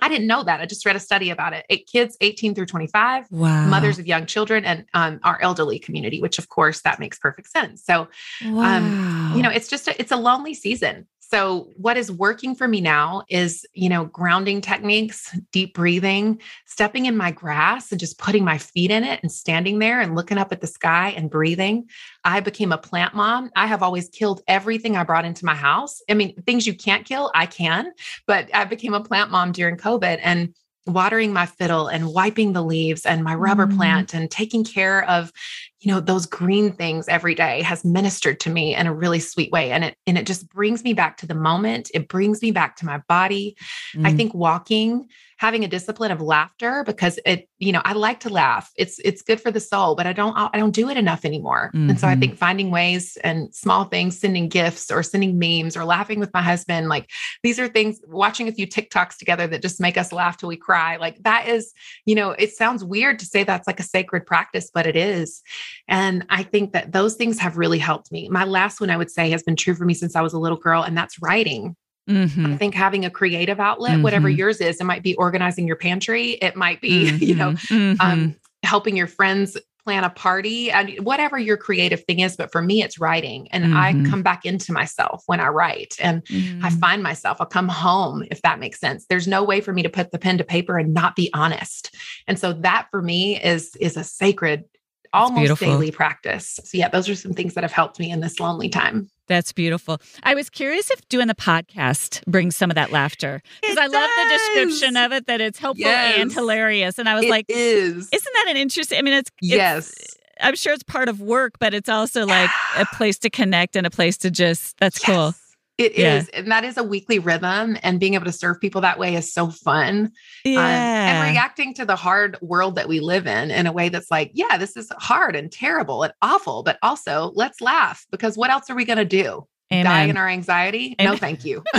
I didn't know that. I just read a study about it. Eight kids, 18 through 25, wow. mothers of young children, and um, our elderly community, which of course that makes perfect sense. So, wow. um, you know, it's just a, it's a lonely season. So, what is working for me now is, you know, grounding techniques, deep breathing, stepping in my grass and just putting my feet in it and standing there and looking up at the sky and breathing. I became a plant mom. I have always killed everything I brought into my house. I mean, things you can't kill, I can, but I became a plant mom during COVID. And watering my fiddle and wiping the leaves and my rubber mm. plant and taking care of you know those green things every day has ministered to me in a really sweet way and it and it just brings me back to the moment it brings me back to my body mm. i think walking having a discipline of laughter because it you know i like to laugh it's it's good for the soul but i don't i don't do it enough anymore mm-hmm. and so i mm-hmm. think finding ways and small things sending gifts or sending memes or laughing with my husband like these are things watching a few tiktoks together that just make us laugh till we cry like that is you know it sounds weird to say that's like a sacred practice but it is and i think that those things have really helped me my last one i would say has been true for me since i was a little girl and that's writing Mm-hmm. I think having a creative outlet, mm-hmm. whatever yours is, it might be organizing your pantry, it might be, mm-hmm. you know, um, mm-hmm. helping your friends plan a party and whatever your creative thing is. But for me, it's writing. And I mm-hmm. come back into myself when I write and I find myself, I'll come home, if that makes sense. There's no way for me to put the pen to paper and not be honest. And so that for me is is a sacred almost daily practice. So yeah, those are some things that have helped me in this lonely time. That's beautiful. I was curious if doing the podcast brings some of that laughter because I does. love the description of it that it's helpful yes. and hilarious. And I was it like, is. isn't that an interesting? I mean, it's, it's yes. I'm sure it's part of work, but it's also like a place to connect and a place to just, that's yes. cool. It yeah. is, And that is a weekly rhythm. And being able to serve people that way is so fun. Yeah. Um, and reacting to the hard world that we live in in a way that's like, yeah, this is hard and terrible and awful, but also let's laugh because what else are we going to do? Amen. Die in our anxiety? Amen. No, thank you.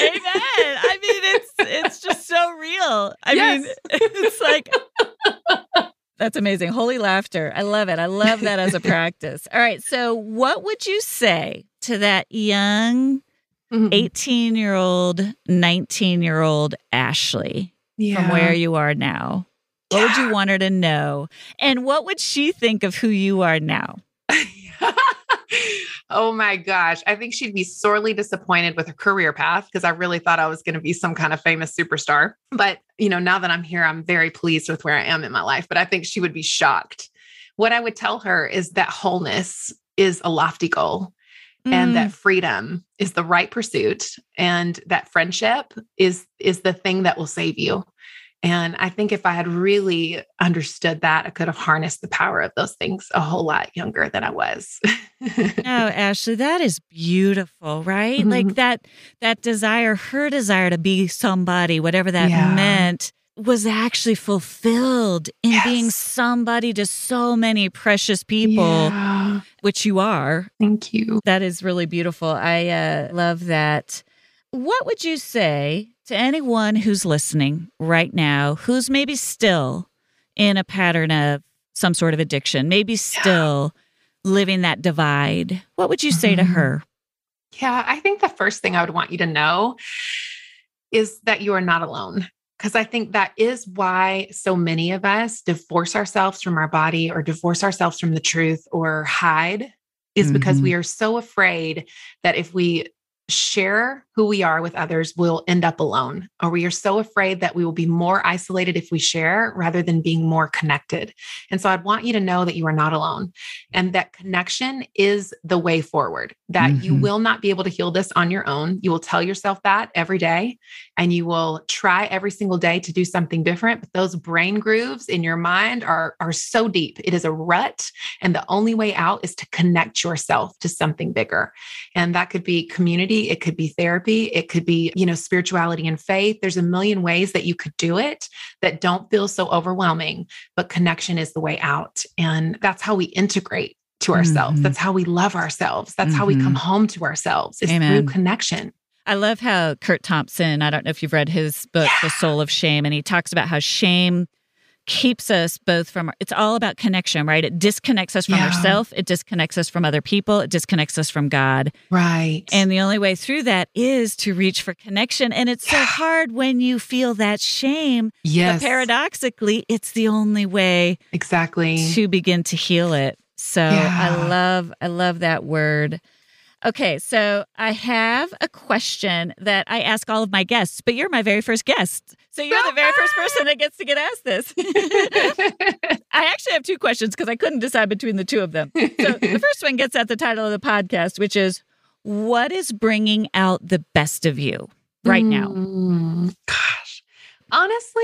Amen. I mean, it's it's just so real. I yes. mean, it's like that's amazing. Holy laughter. I love it. I love that as a practice. All right. So, what would you say to that young 18 mm-hmm. year old, 19 year old Ashley yeah. from where you are now? What yeah. would you want her to know? And what would she think of who you are now? oh my gosh. I think she'd be sorely disappointed with her career path because I really thought I was going to be some kind of famous superstar. But, you know, now that I'm here, I'm very pleased with where I am in my life. But I think she would be shocked. What I would tell her is that wholeness is a lofty goal. Mm. and that mm. freedom is the right pursuit and that friendship is is the thing that will save you and I think if I had really understood that, I could have harnessed the power of those things a whole lot younger than I was. oh, Ashley, that is beautiful, right? Mm-hmm. Like that that desire, her desire to be somebody, whatever that yeah. meant, was actually fulfilled in yes. being somebody to so many precious people, yeah. which you are. Thank you. That is really beautiful. I uh, love that. What would you say to anyone who's listening right now, who's maybe still in a pattern of some sort of addiction, maybe still yeah. living that divide, what would you say mm-hmm. to her? Yeah, I think the first thing I would want you to know is that you are not alone. Because I think that is why so many of us divorce ourselves from our body or divorce ourselves from the truth or hide, is mm-hmm. because we are so afraid that if we share who we are with others, we'll end up alone, or we are so afraid that we will be more isolated if we share rather than being more connected. And so I'd want you to know that you are not alone and that connection is the way forward, that mm-hmm. you will not be able to heal this on your own. You will tell yourself that every day, and you will try every single day to do something different. But those brain grooves in your mind are, are so deep. It is a rut. And the only way out is to connect yourself to something bigger. And that could be community, it could be therapy therapy, it could be, you know, spirituality and faith. There's a million ways that you could do it that don't feel so overwhelming, but connection is the way out. And that's how we integrate to ourselves. Mm-hmm. That's how we love ourselves. That's mm-hmm. how we come mm-hmm. home to ourselves is Amen. through connection. I love how Curt Thompson, I don't know if you've read his book, yeah. The Soul of Shame, and he talks about how shame keeps us both from it's all about connection right? It disconnects us from yeah. ourselves it disconnects us from other people. It disconnects us from god. Right. And the only way through that is to reach for connection. And it's so hard when you feel that shame yes. but paradoxically it's the only way exactly. to begin to heal it. So yeah. i love i love that word. Okay, so I have a question that I ask all of my guests, but you're my very first guest. So you're the very first person that gets to get asked this. I actually have two questions because I couldn't decide between the two of them. So the first one gets at the title of the podcast, which is What is bringing out the best of you right now? Mm, gosh, honestly,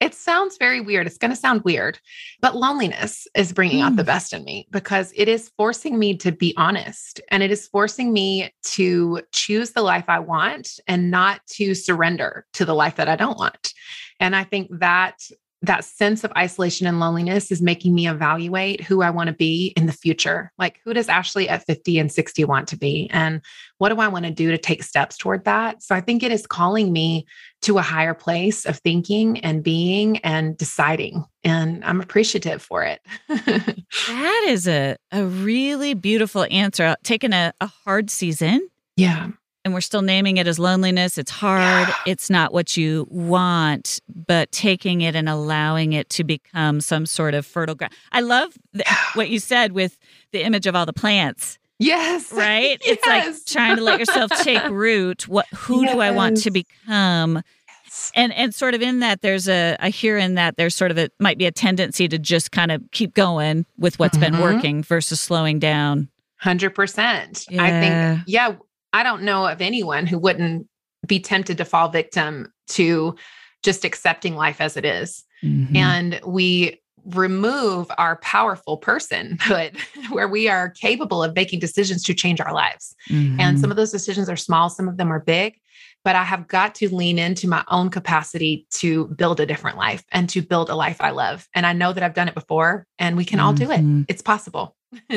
it sounds very weird. It's going to sound weird, but loneliness is bringing mm. out the mm. best in me because it is forcing me to be honest and it is forcing me to choose the life I want and not to surrender to the life that I don't want. And I think that that sense of isolation and loneliness is making me evaluate who I want to be in the future. Like, who does Ashley at 50 and 60 want to be? And what do I want to do to take steps toward that? So I think it is calling me to a higher place of thinking and being and deciding. And I'm appreciative for it. that is a, a really beautiful answer. Taking a, a hard season. Yeah and we're still naming it as loneliness. It's hard. It's not what you want, but taking it and allowing it to become some sort of fertile ground. I love the, what you said with the image of all the plants. Yes. Right? yes. It's like trying to let yourself take root. What who yes. do I want to become? And and sort of in that there's a I hear in that there's sort of a might be a tendency to just kind of keep going with what's mm-hmm. been working versus slowing down. 100%. Yeah. I think yeah, I don't know of anyone who wouldn't be tempted to fall victim to just accepting life as it is. Mm-hmm. And we remove our powerful personhood where we are capable of making decisions to change our lives. Mm-hmm. And some of those decisions are small, some of them are big, but I have got to lean into my own capacity to build a different life and to build a life I love. And I know that I've done it before and we can mm-hmm. all do it. Mm-hmm. It's possible.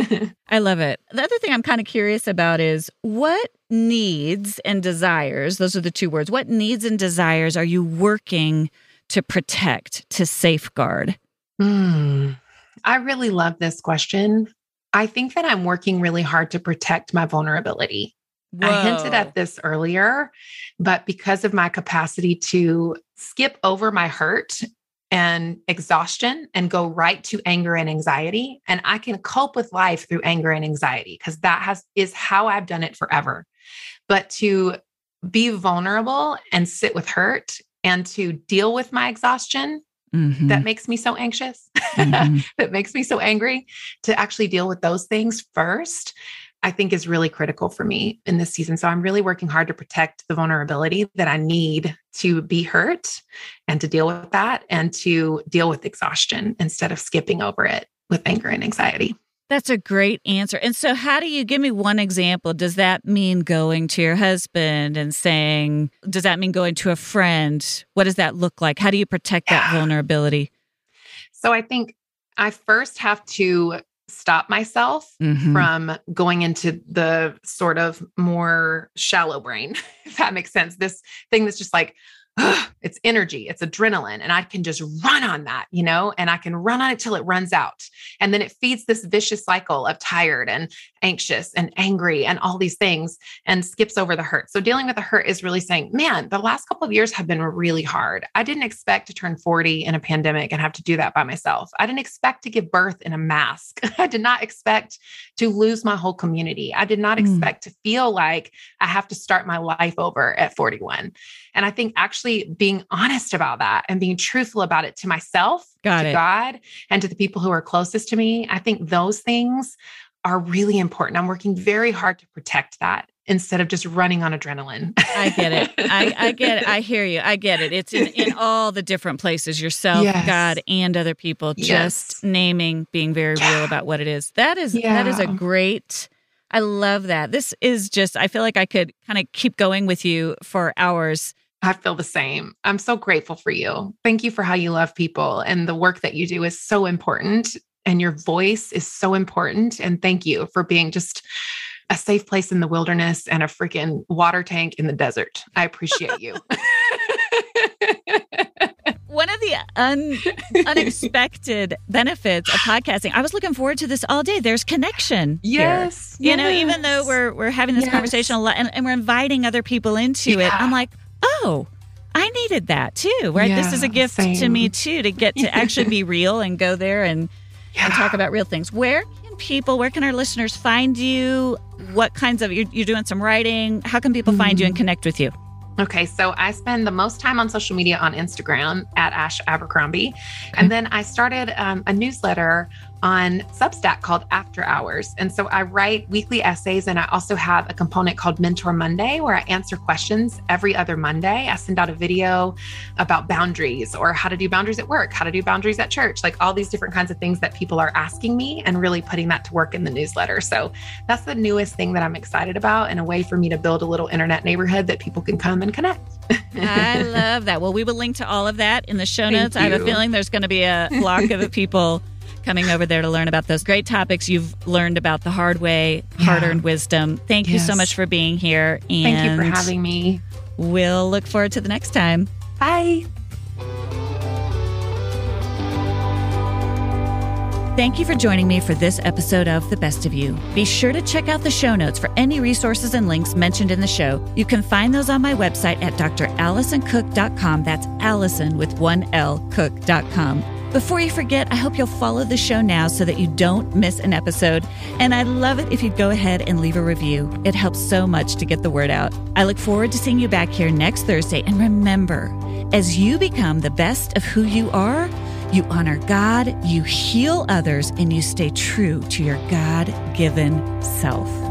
I love it. The other thing I'm kind of curious about is what needs and desires, those are the two words, what needs and desires are you working to protect, to safeguard? Hmm. I really love this question. I think that I'm working really hard to protect my vulnerability. Whoa. I hinted at this earlier, but because of my capacity to skip over my hurt and exhaustion and go right to anger and anxiety and i can cope with life through anger and anxiety because that has is how i've done it forever but to be vulnerable and sit with hurt and to deal with my exhaustion mm-hmm. that makes me so anxious mm-hmm. that makes me so angry to actually deal with those things first I think is really critical for me in this season. So I'm really working hard to protect the vulnerability that I need to be hurt and to deal with that and to deal with exhaustion instead of skipping over it with anger and anxiety. That's a great answer. And so, how do you give me one example? Does that mean going to your husband and saying, does that mean going to a friend? What does that look like? How do you protect that vulnerability? So, I think I first have to stop myself mm-hmm. from going into the sort of more shallow brain, if that makes sense. This thing that's just like, it's energy, it's adrenaline, and I can just run on that, you know, and I can run on it till it runs out. And then it feeds this vicious cycle of tired and anxious and angry and all these things and skips over the hurt. So dealing with the hurt is really saying, man, the last couple of years have been really hard. I didn't expect to turn 40 in a pandemic and have to do that by myself. I didn't expect to give birth in a mask. I did not expect to lose my whole community. I did not mm. expect to feel like I have to start my life over at 41. And I think actually being honest about that and being truthful about it to myself, Got to it. God, and to the people who are closest to me, I think those things are really important. I'm working very hard to protect that instead of just running on adrenaline. I get it. I, I, get it. I hear you. I get it. It's in, in all the different places yourself, yes. God, and other people, just yes. naming, being very yeah. real about what it is. That is yeah. that is a great I love that. This is just I feel like I could kind of keep going with you for hours. I feel the same. I'm so grateful for you. Thank you for how you love people and the work that you do is so important and your voice is so important. And thank you for being just a safe place in the wilderness and a freaking water tank in the desert. I appreciate you. One of the un- unexpected benefits of podcasting, I was looking forward to this all day. There's connection. Yes. You know, even though we're we're having this yes. conversation a lot and, and, we're inviting other people into yeah. it, I'm like, oh, I needed that too, right? Yeah, this is a gift same. to me too, to get to actually be real and go there and yeah. and talk about real things. Where can people, where can our listeners find you? What kinds of, you're, you're doing some writing. How can people mm-hmm. find you and mm-hmm. connect with you? Okay, so I spend the most time on social media on Instagram at Ash Abercrombie. And then I started um, a newsletter on Substack called After Hours. And so I write weekly essays, and I also have a component called Mentor Monday where I answer questions every other Monday. I send out a video about boundaries or how to do boundaries at work, how to do boundaries at church, like all these different kinds of things that people are asking me and really putting that to work in the newsletter. So that's the newest thing that I'm excited about and a way for me to build a little internet neighborhood that people can come and connect. I love that. Well, we will link to all of that in the show notes. I have a feeling there's going to be a block of people coming over there to learn about those great topics you've learned about the hard way, hard earned wisdom. Thank yes. you so much for being here. And Thank you for having me. We'll look forward to the next time. Bye. Thank you for joining me for this episode of The Best of You. Be sure to check out the show notes for any resources and links mentioned in the show. You can find those on my website at dralisoncook.com. That's Alison with one L, cook.com. Before you forget, I hope you'll follow the show now so that you don't miss an episode. And I'd love it if you'd go ahead and leave a review. It helps so much to get the word out. I look forward to seeing you back here next Thursday. And remember, as you become the best of who you are, you honor God, you heal others, and you stay true to your God given self.